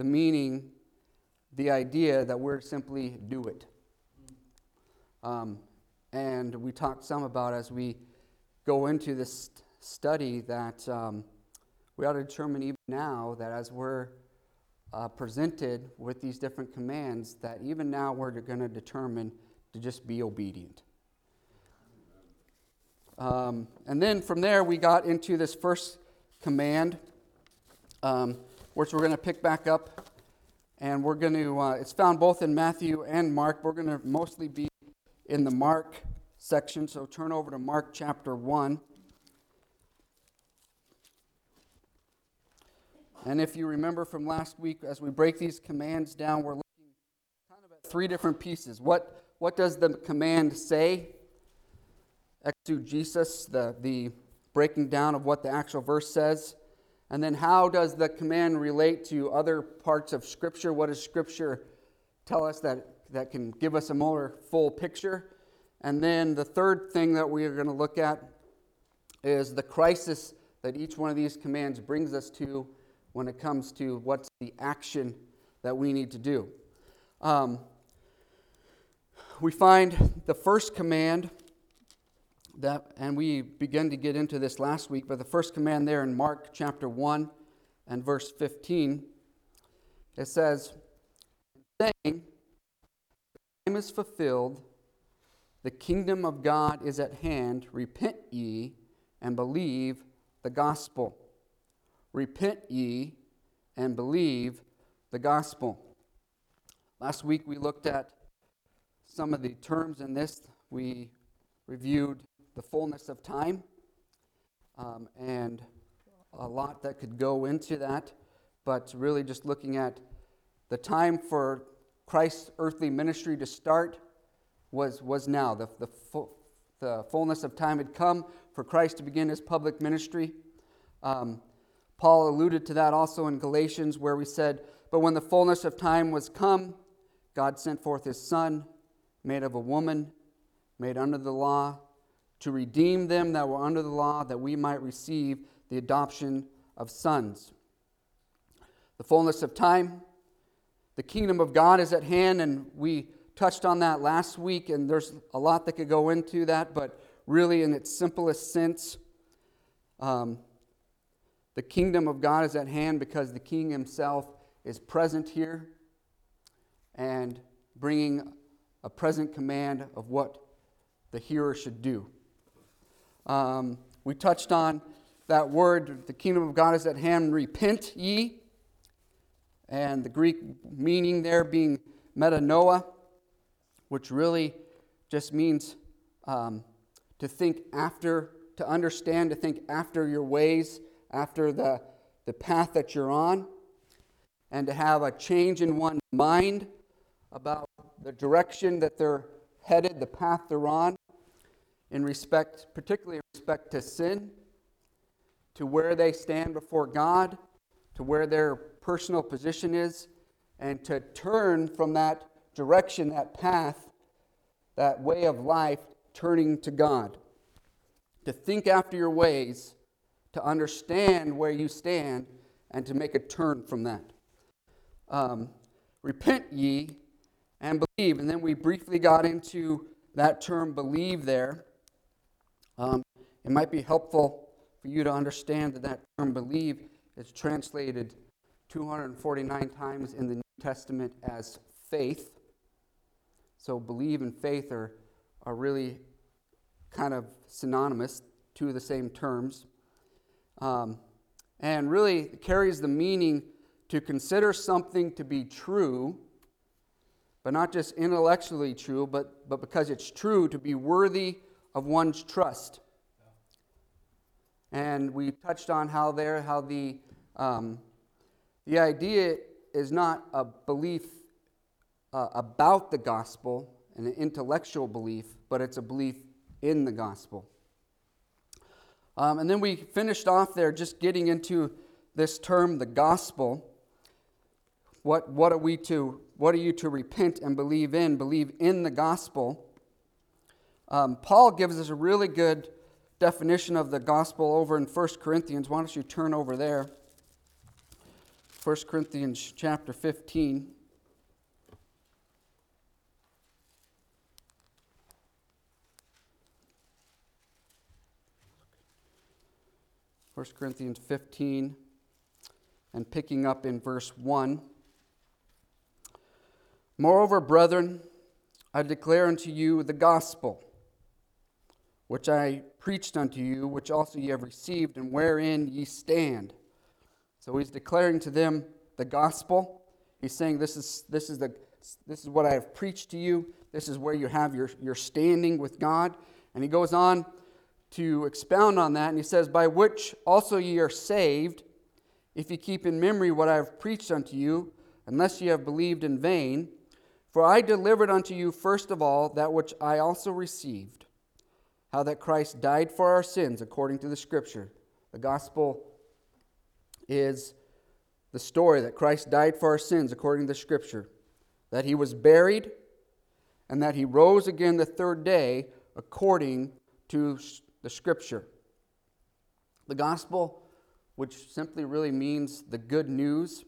the meaning, the idea that we're simply do it. Um, and we talked some about as we go into this study that um, we ought to determine even now that as we're uh, presented with these different commands, that even now we're going to determine to just be obedient. Um, and then from there, we got into this first command, um, which we're going to pick back up. And we're going to, uh, it's found both in Matthew and Mark. We're going to mostly be in the Mark section. So turn over to Mark chapter 1. And if you remember from last week, as we break these commands down, we're looking kind of at three different pieces. What, what does the command say? Exegesis, the, the breaking down of what the actual verse says. And then how does the command relate to other parts of Scripture? What does Scripture tell us that, that can give us a more full picture? And then the third thing that we are going to look at is the crisis that each one of these commands brings us to when it comes to what's the action that we need to do. Um, we find the first command that, and we began to get into this last week, but the first command there in Mark chapter 1 and verse 15, it says, saying, time is fulfilled, the kingdom of God is at hand, repent ye and believe the gospel. Repent ye and believe the gospel. Last week we looked at some of the terms in this. We reviewed the fullness of time um, and a lot that could go into that, but really just looking at the time for Christ's earthly ministry to start was, was now. The, the, fu- the fullness of time had come for Christ to begin his public ministry. Um, Paul alluded to that also in Galatians, where we said, But when the fullness of time was come, God sent forth his Son, made of a woman, made under the law, to redeem them that were under the law, that we might receive the adoption of sons. The fullness of time, the kingdom of God is at hand, and we touched on that last week, and there's a lot that could go into that, but really, in its simplest sense, um, the kingdom of God is at hand because the king himself is present here and bringing a present command of what the hearer should do. Um, we touched on that word, the kingdom of God is at hand, repent ye, and the Greek meaning there being metanoia, which really just means um, to think after, to understand, to think after your ways after the, the path that you're on and to have a change in one's mind about the direction that they're headed, the path they're on, in respect, particularly in respect to sin, to where they stand before God, to where their personal position is, and to turn from that direction, that path, that way of life, turning to God. To think after your ways to understand where you stand and to make a turn from that. Um, Repent ye and believe. And then we briefly got into that term believe there. Um, it might be helpful for you to understand that that term believe is translated 249 times in the New Testament as faith. So believe and faith are, are really kind of synonymous, two of the same terms um, and really carries the meaning to consider something to be true, but not just intellectually true, but, but because it's true, to be worthy of one's trust. And we touched on how there, how the, um, the idea is not a belief uh, about the gospel, an intellectual belief, but it's a belief in the gospel. Um, and then we finished off there just getting into this term, the gospel. What, what are we to, what are you to repent and believe in? Believe in the gospel. Um, Paul gives us a really good definition of the gospel over in 1 Corinthians. Why don't you turn over there? 1 Corinthians chapter 15. First Corinthians 15 and picking up in verse 1. Moreover, brethren, I declare unto you the gospel which I preached unto you, which also ye have received, and wherein ye stand. So he's declaring to them the gospel. He's saying, This is, this is, the, this is what I have preached to you. This is where you have your, your standing with God. And he goes on to expound on that, and he says, By which also ye are saved, if ye keep in memory what I have preached unto you, unless ye have believed in vain. For I delivered unto you first of all that which I also received how that Christ died for our sins according to the Scripture. The gospel is the story that Christ died for our sins according to the Scripture, that he was buried, and that he rose again the third day according to the Scripture. The gospel, which simply really means the good news,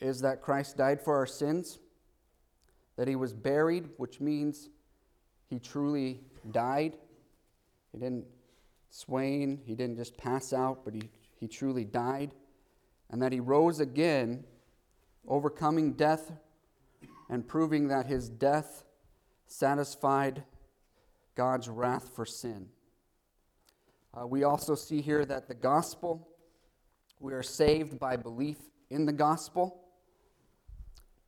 is that Christ died for our sins, that he was buried, which means he truly died he didn't swain, he didn't just pass out, but he, he truly died. And that he rose again, overcoming death and proving that his death satisfied God's wrath for sin. Uh, we also see here that the gospel, we are saved by belief in the gospel.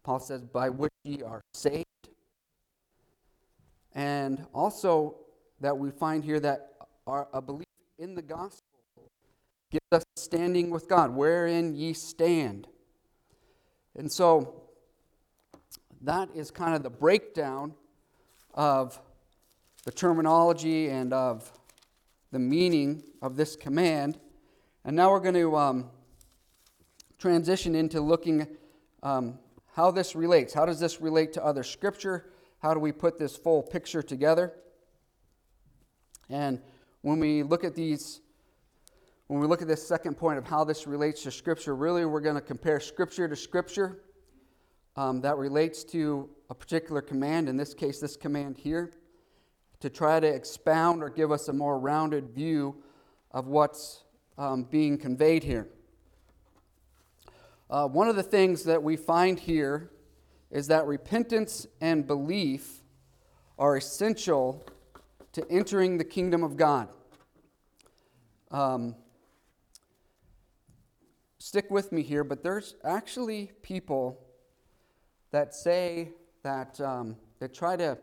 Paul says, by which ye are saved. And also, that we find here that our, a belief in the gospel gives us standing with God, wherein ye stand. And so that is kind of the breakdown of the terminology and of the meaning of this command. And now we're going to um, transition into looking um, how this relates. How does this relate to other scripture? How do we put this full picture together? And when we look at these, when we look at this second point of how this relates to Scripture, really we're going to compare Scripture to Scripture um, that relates to a particular command, in this case, this command here, to try to expound or give us a more rounded view of what's um, being conveyed here. Uh, one of the things that we find here is that repentance and belief are essential to entering the kingdom of God. Um, stick with me here, but there's actually people that say that, um, that try to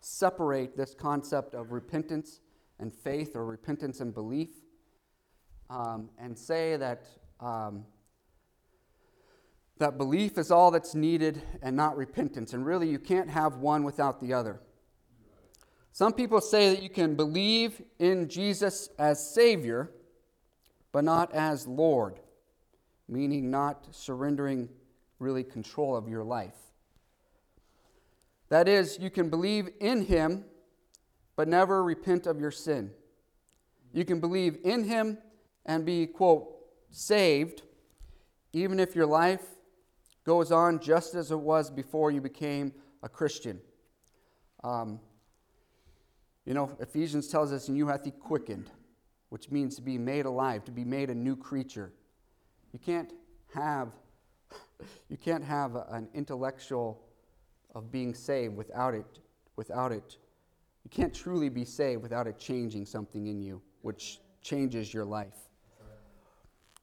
separate this concept of repentance and faith or repentance and belief um, and say that, um, that belief is all that's needed and not repentance. And really, you can't have one without the other. Some people say that you can believe in Jesus as Savior, but not as Lord, meaning not surrendering really control of your life. That is, you can believe in Him, but never repent of your sin. You can believe in Him and be, quote, saved, even if your life goes on just as it was before you became a Christian. Um, you know, Ephesians tells us, and you hath he quickened, which means to be made alive, to be made a new creature. You can't have, you can't have an intellectual of being saved without it, without it. You can't truly be saved without it changing something in you, which changes your life.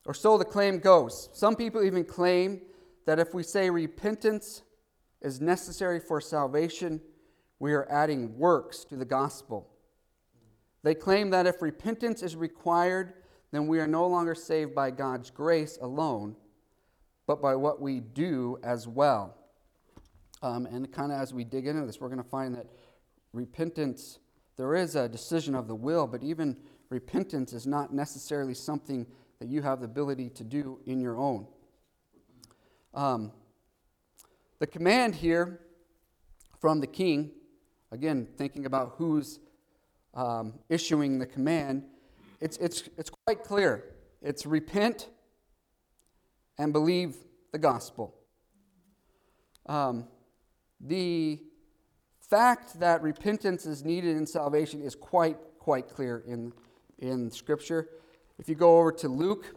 Or so the claim goes. Some people even claim that if we say repentance is necessary for salvation, we are adding works to the gospel. They claim that if repentance is required, then we are no longer saved by God's grace alone, but by what we do as well. Um, and kind of as we dig into this, we're going to find that repentance, there is a decision of the will, but even repentance is not necessarily something that you have the ability to do in your own. Um, the command here from the king Again, thinking about who's um, issuing the command, it's, it's, it's quite clear. It's repent and believe the gospel. Um, the fact that repentance is needed in salvation is quite, quite clear in, in Scripture. If you go over to Luke,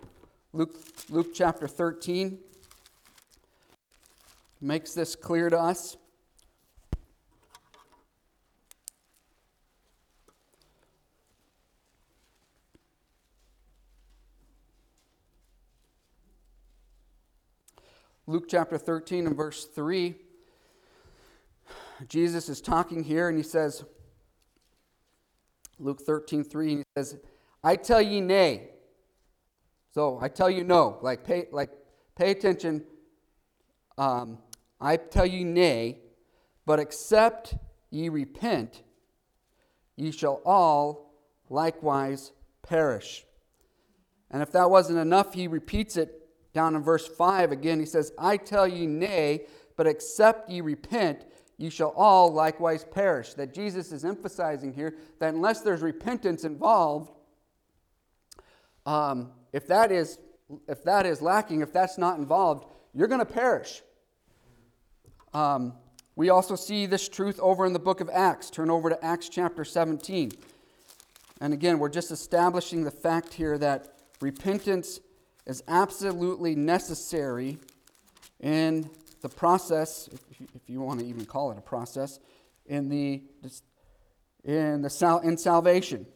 Luke, Luke chapter 13, makes this clear to us. Luke chapter 13 and verse 3, Jesus is talking here and he says, Luke 13, 3, and he says, I tell ye nay. So I tell you no. Like pay, like, pay attention. Um, I tell you nay, but except ye repent, ye shall all likewise perish. And if that wasn't enough, he repeats it down in verse 5 again, he says, I tell you, nay, but except ye repent, ye shall all likewise perish. That Jesus is emphasizing here that unless there's repentance involved, um, if, that is, if that is lacking, if that's not involved, you're going to perish. Um, we also see this truth over in the book of Acts. Turn over to Acts chapter 17. And again, we're just establishing the fact here that repentance is absolutely necessary in the process, if you, want to even call it a process, in the in the sal- in salvation.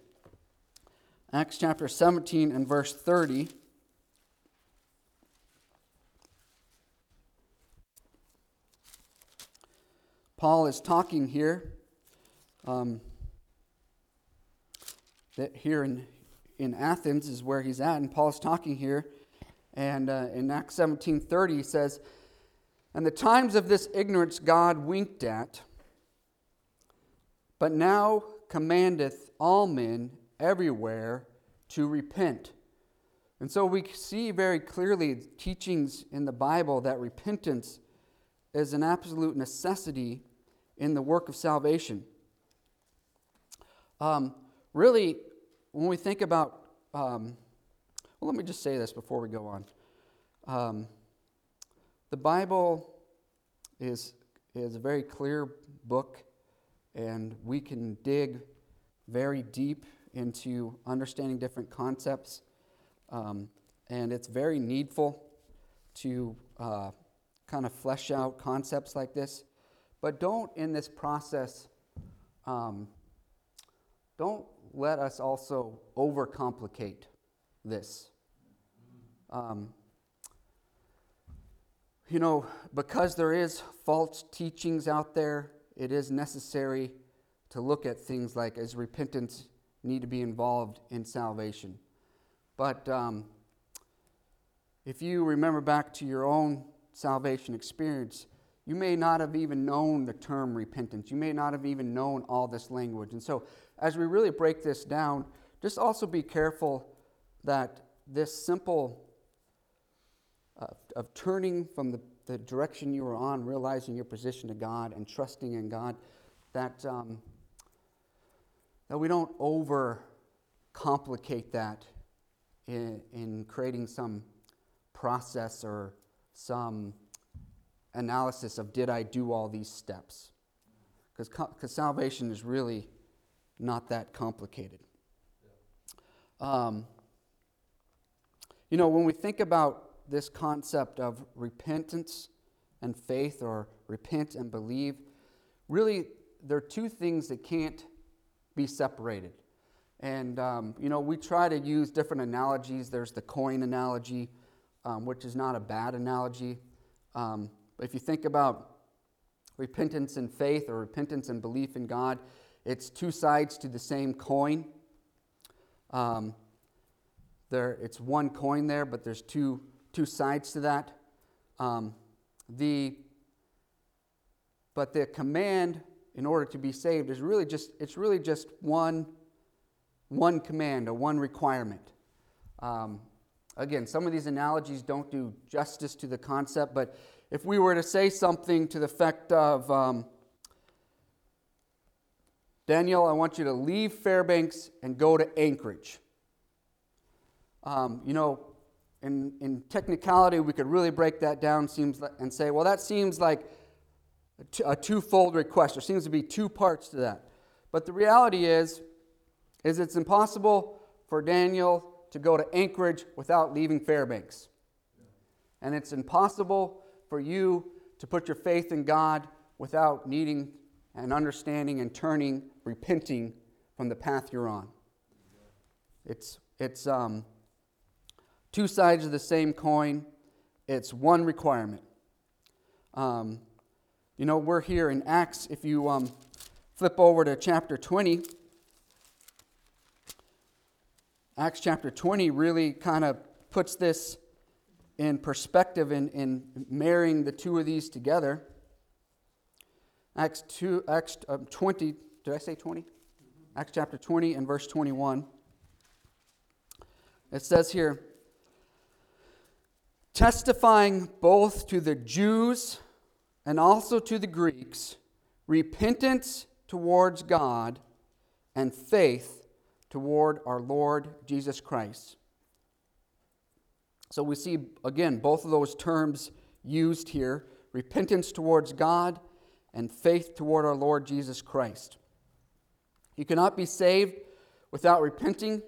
Acts chapter 17 and verse 30. Paul is talking here. Um, that here in, in Athens is where he's at, and Paul's talking here and uh, in Acts 17:30 he says, "And the times of this ignorance God winked at, but now commandeth all men everywhere to repent." And so we see very clearly teachings in the Bible that repentance is an absolute necessity in the work of salvation. Um, really, when we think about um, well, let me just say this before we go on. Um, the Bible is, is a very clear book, and we can dig very deep into understanding different concepts. Um, and it's very needful to uh, kind of flesh out concepts like this. But don't, in this process, um, don't let us also overcomplicate this. Um, you know, because there is false teachings out there, it is necessary to look at things like as repentance need to be involved in salvation. But um, if you remember back to your own salvation experience, you may not have even known the term repentance. You may not have even known all this language. And so, as we really break this down, just also be careful that this simple of, of turning from the, the direction you were on, realizing your position to God, and trusting in God, that, um, that we don't over complicate that in, in creating some process or some analysis of did I do all these steps? Because salvation is really not that complicated. Um, you know, when we think about this concept of repentance and faith, or repent and believe, really, there are two things that can't be separated. And, um, you know, we try to use different analogies. There's the coin analogy, um, which is not a bad analogy. Um, but if you think about repentance and faith, or repentance and belief in God, it's two sides to the same coin. Um, there, it's one coin there, but there's two two sides to that. Um, the, but the command in order to be saved is really just it's really just one one command or one requirement. Um, again, some of these analogies don't do justice to the concept, but if we were to say something to the effect of um, Daniel, I want you to leave Fairbanks and go to Anchorage. Um, you know, in, in technicality, we could really break that down seems like, and say, well, that seems like a, t- a twofold request. There seems to be two parts to that. But the reality is, is it's impossible for Daniel to go to Anchorage without leaving Fairbanks. And it's impossible for you to put your faith in God without needing and understanding and turning, repenting from the path you're on. It's, it's um, two sides of the same coin, it's one requirement. Um, you know, we're here in Acts. If you um, flip over to chapter 20, Acts chapter 20 really kind of puts this in perspective in, in marrying the two of these together. Acts, 2, Acts um, 20, did I say 20? Mm-hmm. Acts chapter 20 and verse 21. It says here, testifying both to the Jews and also to the Greeks repentance towards God and faith toward our Lord Jesus Christ. So we see, again, both of those terms used here repentance towards God and faith toward our Lord Jesus Christ. You cannot be saved without repenting,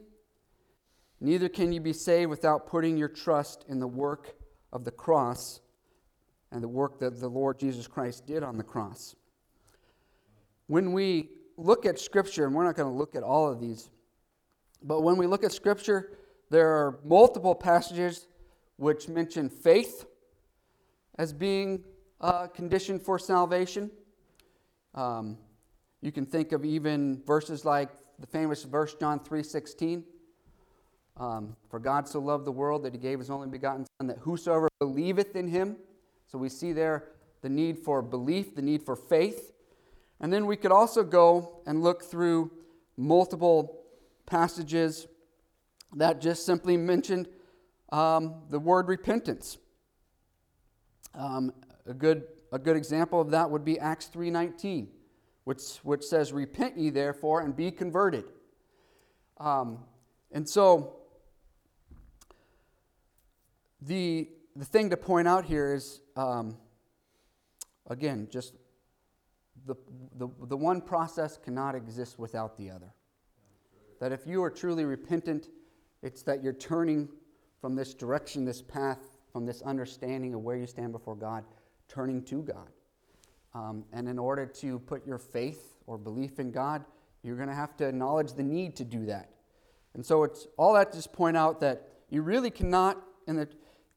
neither can you be saved without putting your trust in the work of the cross and the work that the Lord Jesus Christ did on the cross. When we look at Scripture, and we're not going to look at all of these, but when we look at Scripture, there are multiple passages which mention faith as being a condition for salvation. Um, you can think of even verses like the famous verse John 3:16. Um, For God so loved the world that he gave his only begotten Son, that whosoever believeth in him. So we see there the need for belief, the need for faith. And then we could also go and look through multiple passages that just simply mentioned um, the word repentance. Um, a, good, a good example of that would be Acts 3.19, which, which says, Repent ye therefore and be converted. Um, and so the, the thing to point out here is, um, again, just the, the, the one process cannot exist without the other. That if you are truly repentant, it's that you're turning from this direction, this path, from this understanding of where you stand before God, turning to God. Um, and in order to put your faith or belief in God, you're going to have to acknowledge the need to do that. And so it's all that just point out that you really cannot, in the,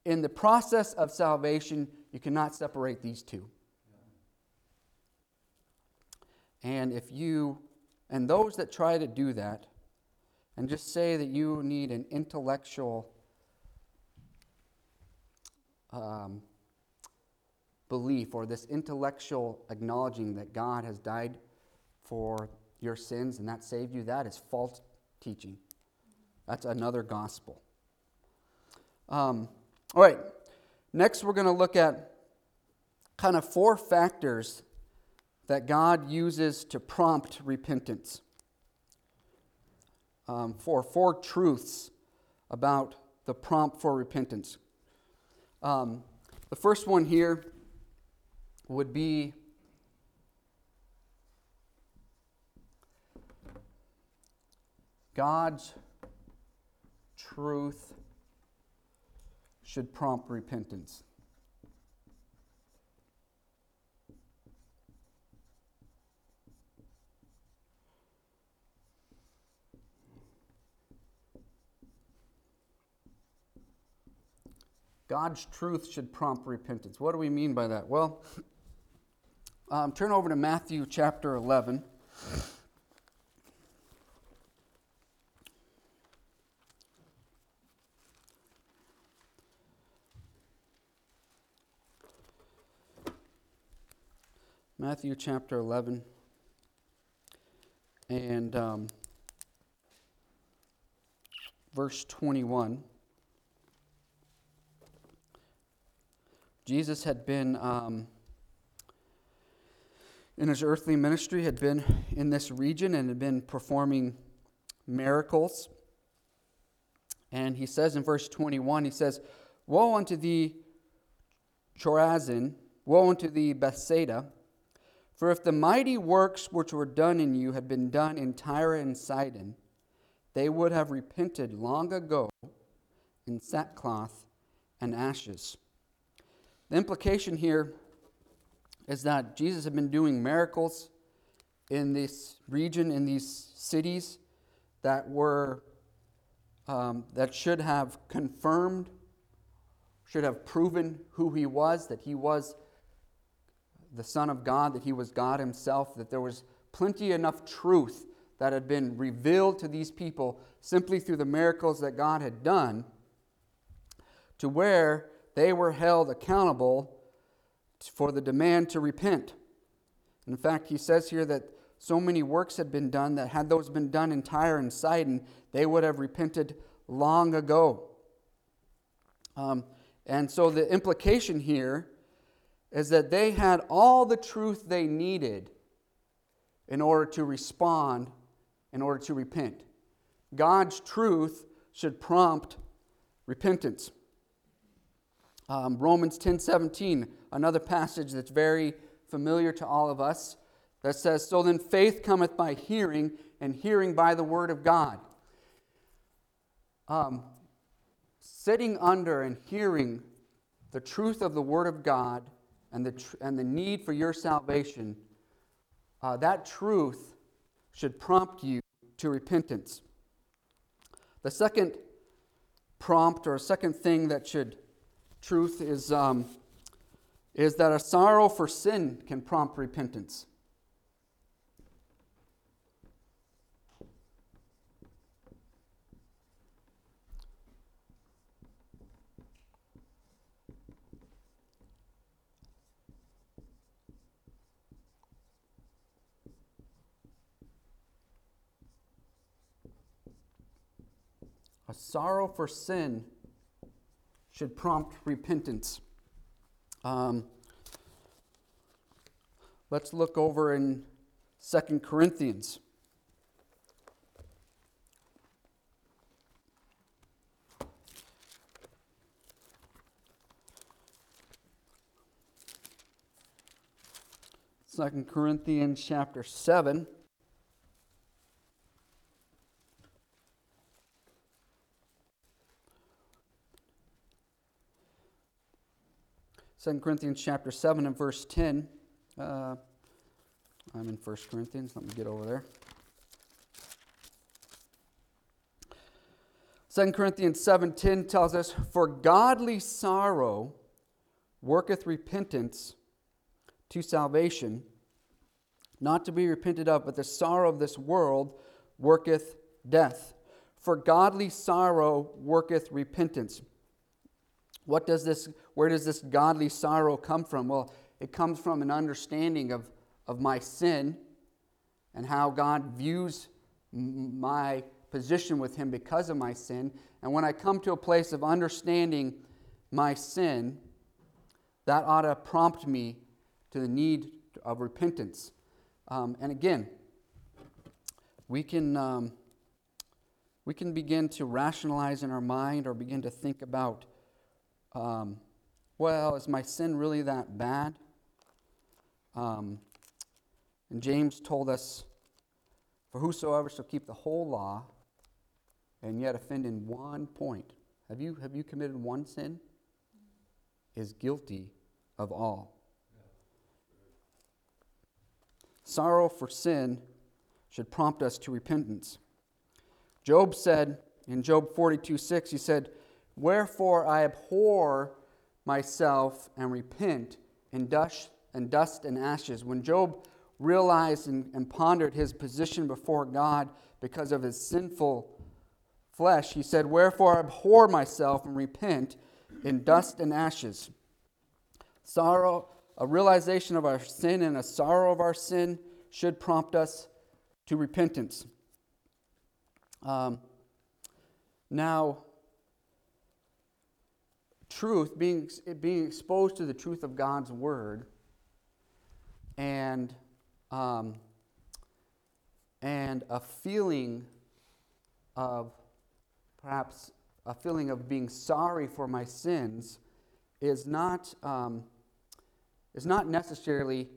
in the process of salvation, you cannot separate these two. And if you, and those that try to do that, and just say that you need an intellectual um, belief or this intellectual acknowledging that God has died for your sins and that saved you, that is false teaching. That's another gospel. Um, all right, next we're going to look at kind of four factors that God uses to prompt repentance. Um, for four truths about the prompt for repentance. Um, the first one here would be God's truth should prompt repentance. God's truth should prompt repentance. What do we mean by that? Well, um, turn over to Matthew chapter 11. Matthew chapter 11. And um, verse 21. Jesus had been, um, in his earthly ministry, had been in this region and had been performing miracles. And he says in verse 21, he says, Woe unto thee, Chorazin! Woe unto thee, Bethsaida! For if the mighty works which were done in you had been done in Tyre and Sidon, they would have repented long ago in sackcloth and ashes. The implication here is that Jesus had been doing miracles in this region, in these cities, that were um, that should have confirmed, should have proven who he was, that he was the Son of God, that he was God himself, that there was plenty enough truth that had been revealed to these people simply through the miracles that God had done, to where they were held accountable for the demand to repent. In fact, he says here that so many works had been done that had those been done in Tyre and Sidon, they would have repented long ago. Um, and so the implication here is that they had all the truth they needed in order to respond, in order to repent. God's truth should prompt repentance. Um, Romans 10 17, another passage that's very familiar to all of us that says, So then faith cometh by hearing, and hearing by the word of God. Um, sitting under and hearing the truth of the word of God and the, tr- and the need for your salvation, uh, that truth should prompt you to repentance. The second prompt or second thing that should truth is, um, is that a sorrow for sin can prompt repentance. A sorrow for sin should prompt repentance. Um, let's look over in Second Corinthians. Second Corinthians chapter 7. 2 Corinthians chapter 7 and verse 10. Uh, I'm in 1 Corinthians. Let me get over there. 2 Corinthians 7:10 tells us, "For godly sorrow worketh repentance to salvation, not to be repented of, but the sorrow of this world worketh death. For godly sorrow worketh repentance." What does this, where does this godly sorrow come from? Well, it comes from an understanding of, of my sin and how God views my position with Him because of my sin. And when I come to a place of understanding my sin, that ought to prompt me to the need of repentance. Um, and again, we can, um, we can begin to rationalize in our mind or begin to think about um, well, is my sin really that bad? Um, and James told us, For whosoever shall keep the whole law and yet offend in one point, have you, have you committed one sin? Is guilty of all. Sorrow for sin should prompt us to repentance. Job said in Job 42 6, he said, Wherefore I abhor myself and repent in dust and dust and ashes. When Job realized and, and pondered his position before God because of his sinful flesh, he said, Wherefore I abhor myself and repent in dust and ashes. Sorrow, a realization of our sin and a sorrow of our sin should prompt us to repentance. Um, now, truth, being, being exposed to the truth of God's word, and, um, and a feeling of perhaps a feeling of being sorry for my sins is not, um, is not necessarily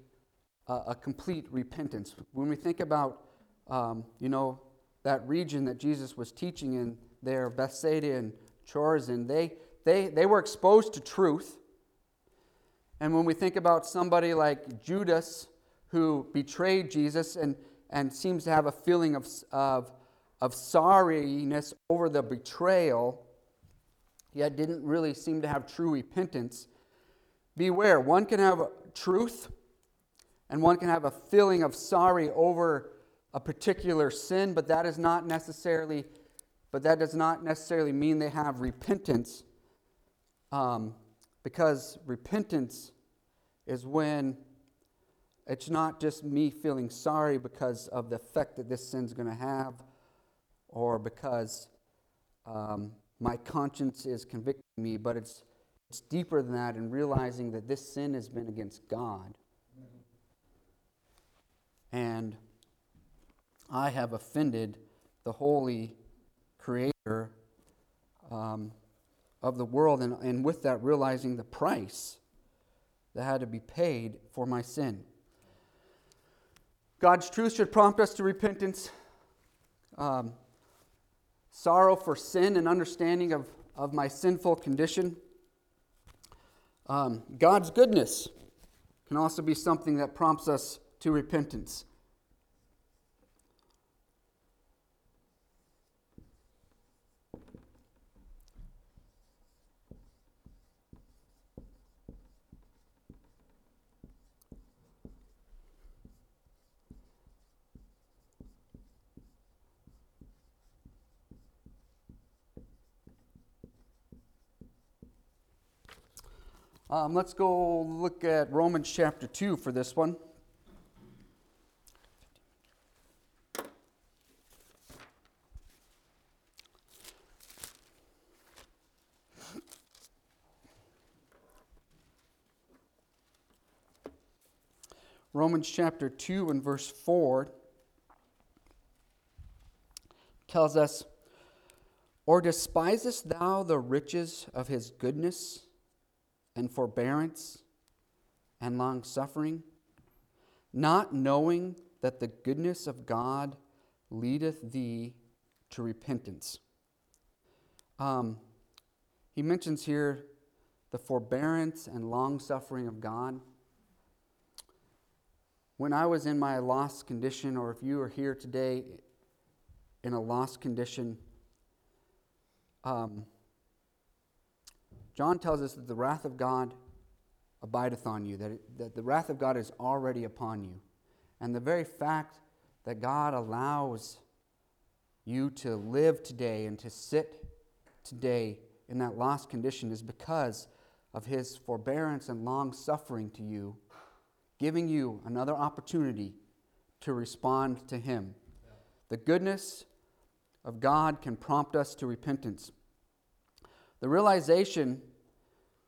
a, a, complete repentance. When we think about, um, you know, that region that Jesus was teaching in there, Bethsaida and Chorazin, they, they, they were exposed to truth. And when we think about somebody like Judas who betrayed Jesus and, and seems to have a feeling of, of, of sorriness over the betrayal, yet didn't really seem to have true repentance, beware. One can have truth and one can have a feeling of sorry over a particular sin, but that is not necessarily, but that does not necessarily mean they have repentance. Um, because repentance is when it's not just me feeling sorry because of the effect that this sin's going to have or because um, my conscience is convicting me, but it's, it's deeper than that in realizing that this sin has been against God. And I have offended the holy creator um, of the world, and, and with that, realizing the price that had to be paid for my sin. God's truth should prompt us to repentance, um, sorrow for sin, and understanding of, of my sinful condition. Um, God's goodness can also be something that prompts us to repentance. Um, let's go look at Romans chapter 2 for this one. Romans chapter 2 and verse 4 tells us, Or despisest thou the riches of his goodness? And forbearance and long suffering, not knowing that the goodness of God leadeth thee to repentance. Um, he mentions here the forbearance and long suffering of God. When I was in my lost condition, or if you are here today in a lost condition, um, John tells us that the wrath of God abideth on you, that, it, that the wrath of God is already upon you. And the very fact that God allows you to live today and to sit today in that lost condition is because of his forbearance and long suffering to you, giving you another opportunity to respond to him. The goodness of God can prompt us to repentance. The realization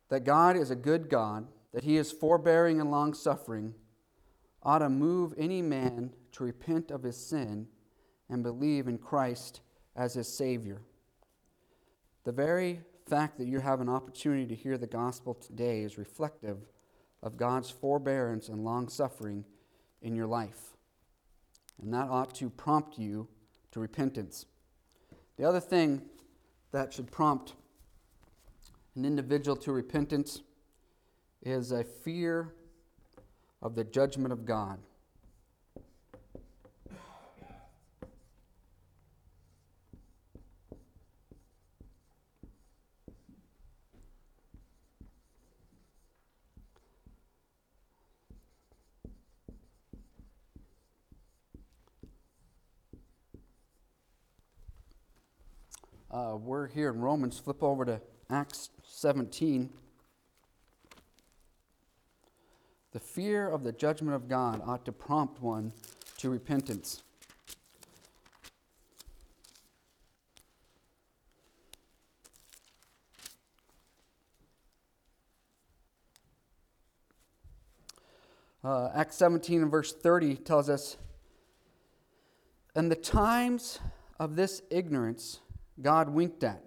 that God is a good God, that He is forbearing and long suffering, ought to move any man to repent of his sin and believe in Christ as his Savior. The very fact that you have an opportunity to hear the gospel today is reflective of God's forbearance and long suffering in your life. And that ought to prompt you to repentance. The other thing that should prompt an individual to repentance is a fear of the judgment of God. Uh, we're here in Romans. Flip over to Acts 17. The fear of the judgment of God ought to prompt one to repentance. Uh, Acts 17 and verse 30 tells us, And the times of this ignorance God winked at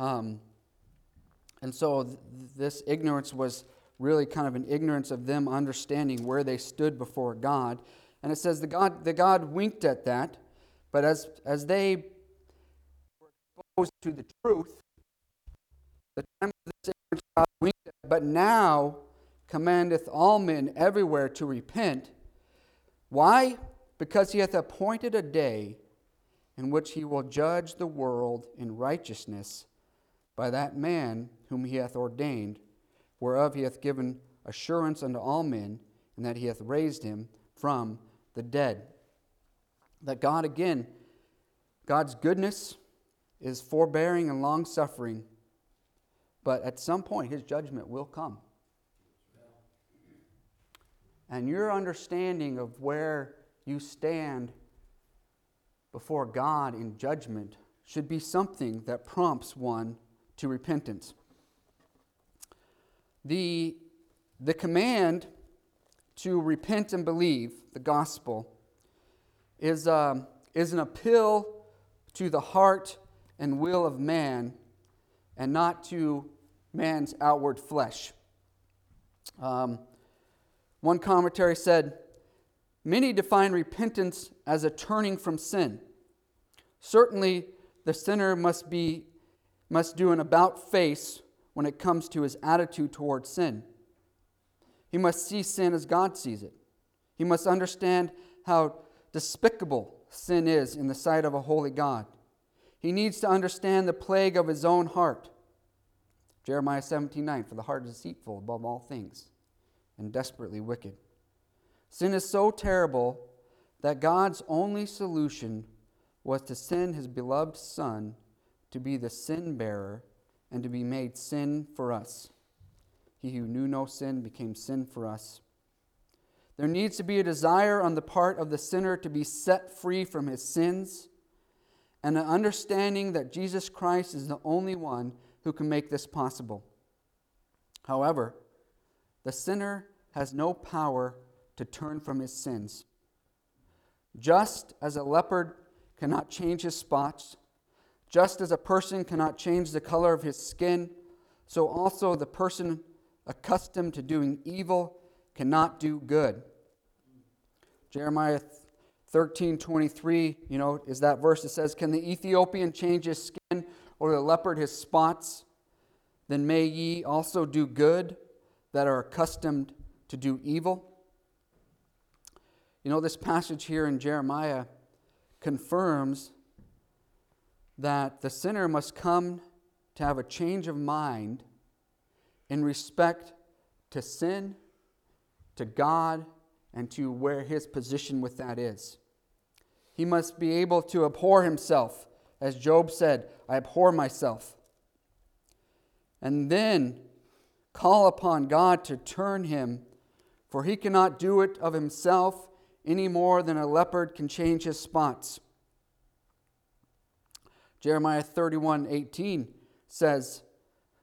Um, and so th- this ignorance was really kind of an ignorance of them understanding where they stood before God. And it says the God, the God winked at that, but as, as they were exposed to the truth, the time of this ignorance God winked at, but now commandeth all men everywhere to repent. Why? Because he hath appointed a day in which he will judge the world in righteousness by that man whom he hath ordained, whereof he hath given assurance unto all men, and that he hath raised him from the dead. That God, again, God's goodness is forbearing and long suffering, but at some point his judgment will come. And your understanding of where you stand before God in judgment should be something that prompts one to repentance. The, the command to repent and believe the gospel is, um, is an appeal to the heart and will of man and not to man's outward flesh. Um, one commentary said, Many define repentance as a turning from sin. Certainly, the sinner must, be, must do an about face when it comes to his attitude towards sin. He must see sin as God sees it. He must understand how despicable sin is in the sight of a holy God. He needs to understand the plague of his own heart. Jeremiah 17 9, for the heart is deceitful above all things and desperately wicked. Sin is so terrible that God's only solution was to send his beloved Son to be the sin bearer and to be made sin for us. He who knew no sin became sin for us. There needs to be a desire on the part of the sinner to be set free from his sins and an understanding that Jesus Christ is the only one who can make this possible. However, the sinner has no power to turn from his sins. Just as a leopard cannot change his spots, just as a person cannot change the color of his skin, so also the person accustomed to doing evil cannot do good. Jeremiah 13 23, you know, is that verse that says, Can the Ethiopian change his skin or the leopard his spots? Then may ye also do good that are accustomed to do evil. You know, this passage here in Jeremiah confirms that the sinner must come to have a change of mind in respect to sin, to God, and to where his position with that is. He must be able to abhor himself. As Job said, I abhor myself. And then call upon God to turn him, for he cannot do it of himself any more than a leopard can change his spots. Jeremiah 31 18 says,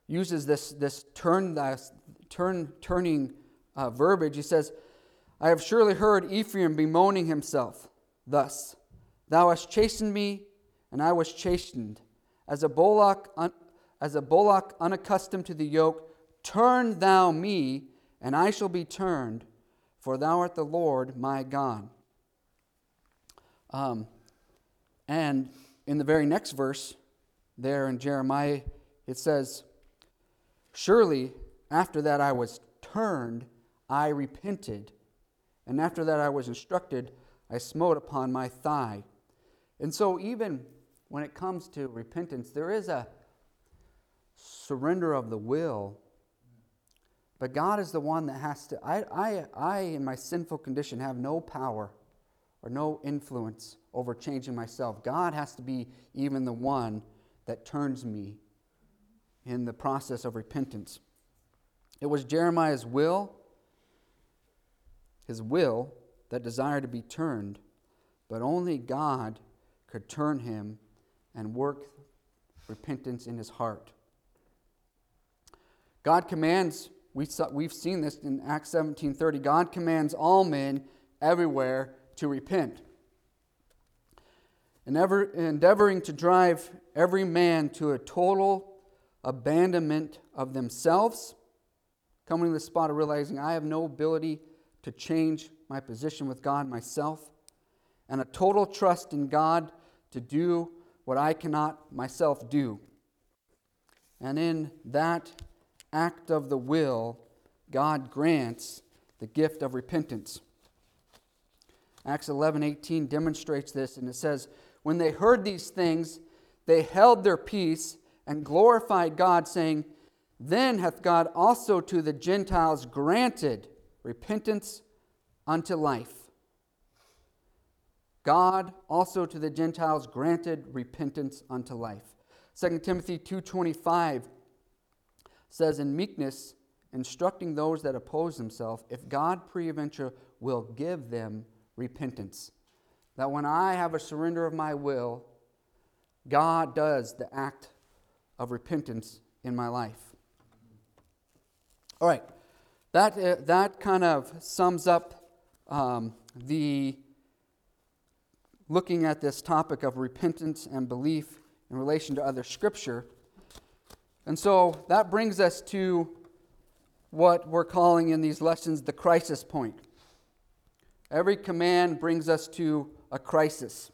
uses this, this turn, this turn, turning uh, verbiage. He says, I have surely heard Ephraim bemoaning himself thus Thou hast chastened me, and I was chastened. As a bullock, un, as a bullock unaccustomed to the yoke, turn thou me, and I shall be turned for thou art the Lord my God. Um, and in the very next verse, there in Jeremiah, it says, Surely after that I was turned, I repented. And after that I was instructed, I smote upon my thigh. And so, even when it comes to repentance, there is a surrender of the will but God is the one that has to. I, I, I, in my sinful condition, have no power or no influence over changing myself. God has to be even the one that turns me in the process of repentance. It was Jeremiah's will, his will, that desired to be turned, but only God could turn him and work repentance in his heart. God commands we've seen this in Acts 17:30. God commands all men everywhere to repent. And endeavoring to drive every man to a total abandonment of themselves, coming to the spot of realizing I have no ability to change my position with God myself, and a total trust in God to do what I cannot myself do. And in that act of the will, God grants the gift of repentance. Acts 11:18 demonstrates this and it says, "When they heard these things, they held their peace and glorified God, saying, Then hath God also to the Gentiles granted repentance unto life. God also to the Gentiles granted repentance unto life. 2 Timothy 2:25 says in meekness instructing those that oppose themselves if God peradventure will give them repentance. That when I have a surrender of my will, God does the act of repentance in my life. All right, that, uh, that kind of sums up um, the looking at this topic of repentance and belief in relation to other scripture. And so that brings us to what we're calling in these lessons the crisis point. Every command brings us to a crisis.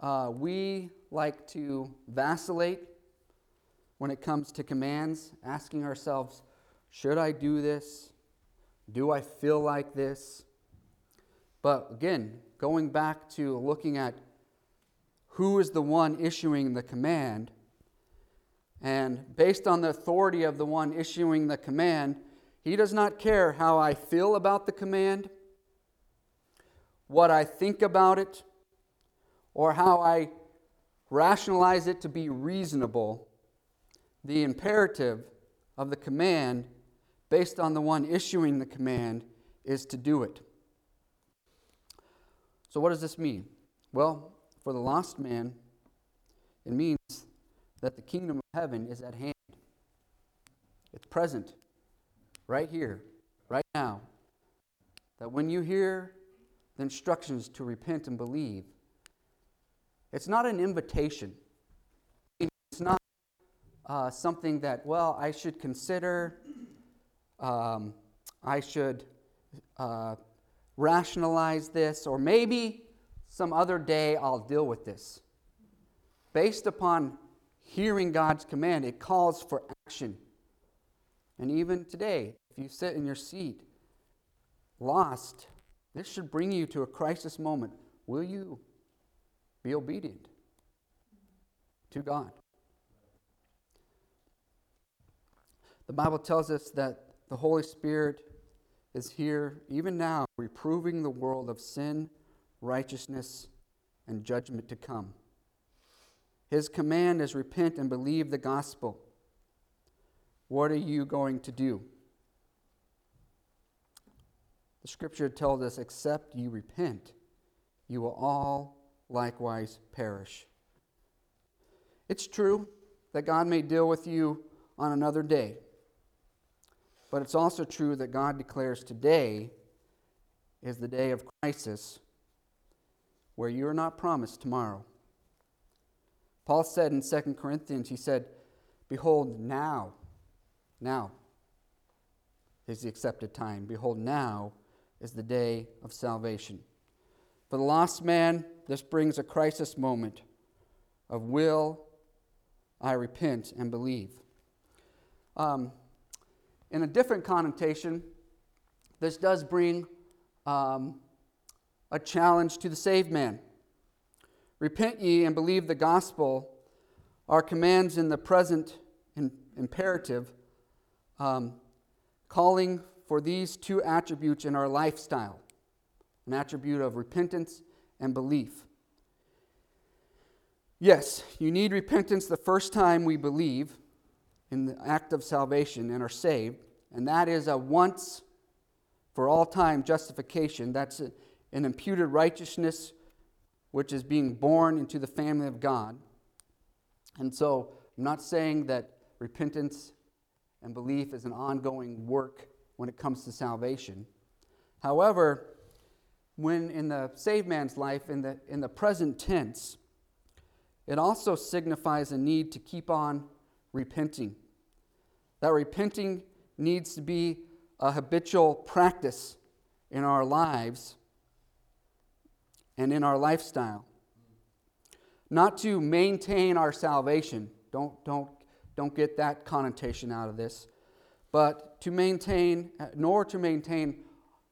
Uh, we like to vacillate when it comes to commands, asking ourselves, should I do this? Do I feel like this? But again, going back to looking at who is the one issuing the command, and based on the authority of the one issuing the command, he does not care how I feel about the command, what I think about it, or how I rationalize it to be reasonable. The imperative of the command, based on the one issuing the command, is to do it. So, what does this mean? Well, for the lost man, it means that the kingdom of heaven is at hand. It's present, right here, right now. That when you hear the instructions to repent and believe, it's not an invitation. It's not uh, something that, well, I should consider, um, I should uh, rationalize this, or maybe some other day I'll deal with this. Based upon hearing God's command, it calls for action. And even today, if you sit in your seat lost, this should bring you to a crisis moment. Will you be obedient to God? The Bible tells us that the Holy Spirit is here, even now, reproving the world of sin, righteousness, and judgment to come. His command is repent and believe the gospel. What are you going to do? The scripture tells us, except you repent, you will all likewise perish. It's true that God may deal with you on another day. But it's also true that God declares today is the day of crisis where you are not promised tomorrow. Paul said in 2 Corinthians, he said, Behold, now, now is the accepted time. Behold, now is the day of salvation. For the lost man, this brings a crisis moment of will I repent and believe. Um, in a different connotation, this does bring um, a challenge to the saved man. Repent ye and believe the gospel are commands in the present imperative, um, calling for these two attributes in our lifestyle an attribute of repentance and belief. Yes, you need repentance the first time we believe in the act of salvation and are saved, and that is a once for all time justification. That's an imputed righteousness which is being born into the family of God. And so, I'm not saying that repentance and belief is an ongoing work when it comes to salvation. However, when in the saved man's life, in the, in the present tense, it also signifies a need to keep on repenting. That repenting needs to be a habitual practice in our lives and in our lifestyle. Not to maintain our salvation. Don't, don't, don't get that connotation out of this. But to maintain, uh, nor to maintain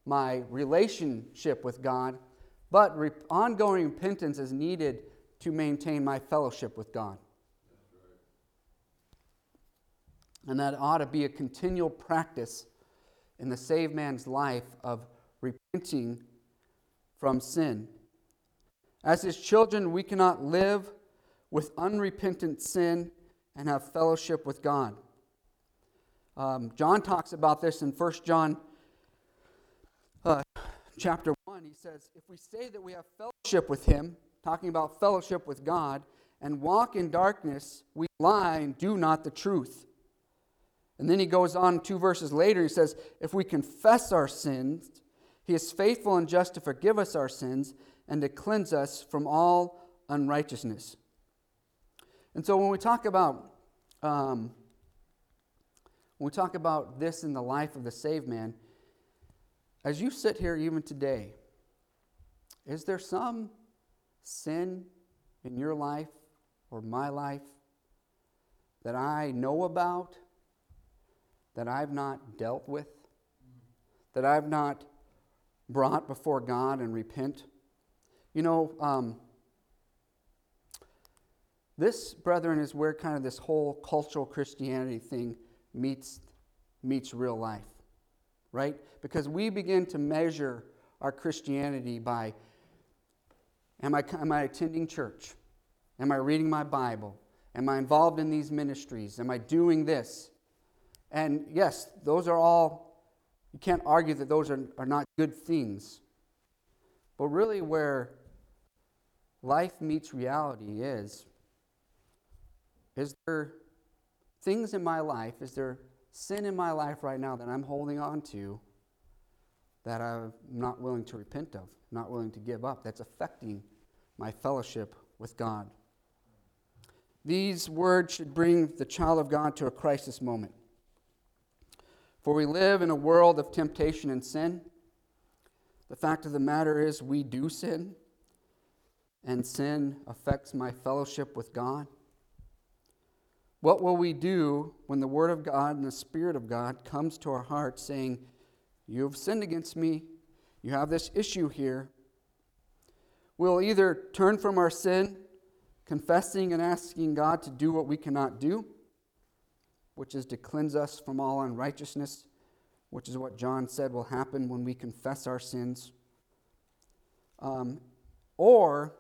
my relationship with God, but re- ongoing repentance is needed to maintain my fellowship with God. And that ought to be a continual practice in the saved man's life of repenting from sin. As his children, we cannot live with unrepentant sin and have fellowship with God. Um, John talks about this in 1 John uh, chapter 1. He says, If we say that we have fellowship with him, talking about fellowship with God, and walk in darkness, we lie and do not the truth. And then he goes on two verses later, he says, If we confess our sins, he is faithful and just to forgive us our sins and to cleanse us from all unrighteousness. And so when we talk about um, when we talk about this in the life of the saved man, as you sit here even today, is there some sin in your life or my life that I know about, that I've not dealt with, that I've not brought before God and repent? You know, um, this, brethren, is where kind of this whole cultural Christianity thing meets, meets real life, right? Because we begin to measure our Christianity by am I, am I attending church? Am I reading my Bible? Am I involved in these ministries? Am I doing this? And yes, those are all, you can't argue that those are, are not good things. But really, where life meets reality is is there things in my life, is there sin in my life right now that I'm holding on to that I'm not willing to repent of, not willing to give up, that's affecting my fellowship with God? These words should bring the child of God to a crisis moment. For we live in a world of temptation and sin. The fact of the matter is, we do sin, and sin affects my fellowship with God. What will we do when the Word of God and the Spirit of God comes to our hearts saying, You have sinned against me, you have this issue here? We'll either turn from our sin, confessing and asking God to do what we cannot do, which is to cleanse us from all unrighteousness, which is what John said will happen when we confess our sins. Um, or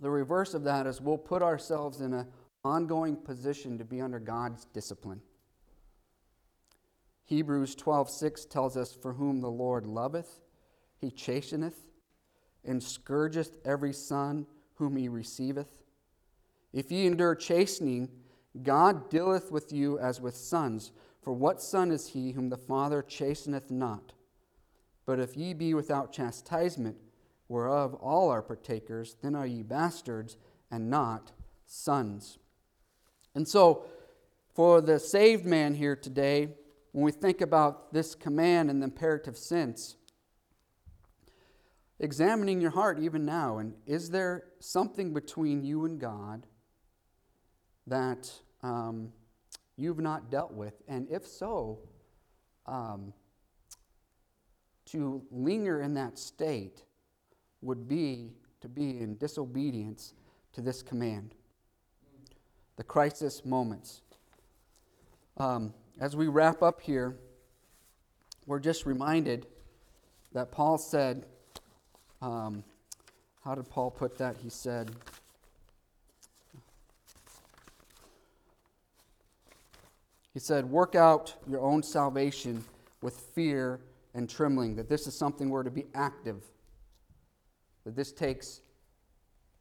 the reverse of that is we'll put ourselves in a ongoing position to be under God's discipline. Hebrews 12:6 tells us for whom the Lord loveth he chasteneth and scourgeth every son whom he receiveth. If ye endure chastening, God dealeth with you as with sons. For what son is he whom the Father chasteneth not? But if ye be without chastisement, whereof all are partakers, then are ye bastards and not sons. And so, for the saved man here today, when we think about this command in the imperative sense, examining your heart even now, and is there something between you and God that um, you've not dealt with? And if so, um, to linger in that state would be to be in disobedience to this command the crisis moments. Um, as we wrap up here, we're just reminded that Paul said, um, how did Paul put that? He said, he said, work out your own salvation with fear and trembling, that this is something we're to be active, that this takes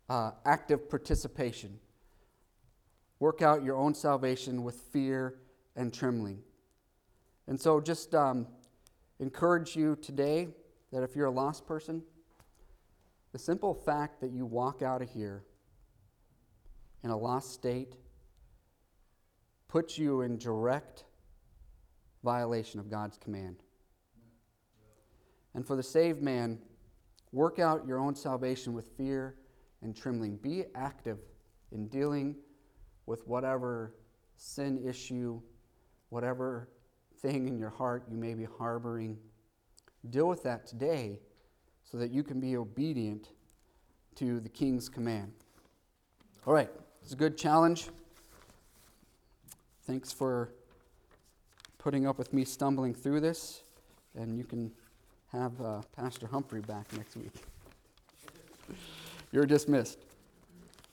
uh, active participation. Work out your own salvation with fear and trembling. And so, just um, encourage you today that if you're a lost person, the simple fact that you walk out of here in a lost state puts you in direct violation of God's command. And for the saved man, work out your own salvation with fear and trembling. Be active in dealing with whatever sin issue, whatever thing in your heart you may be harboring. Deal with that today so that you can be obedient to the king's command. All right, it's a good challenge. Thanks for putting up with me stumbling through this, and you can have uh, Pastor Humphrey back next week. You're dismissed.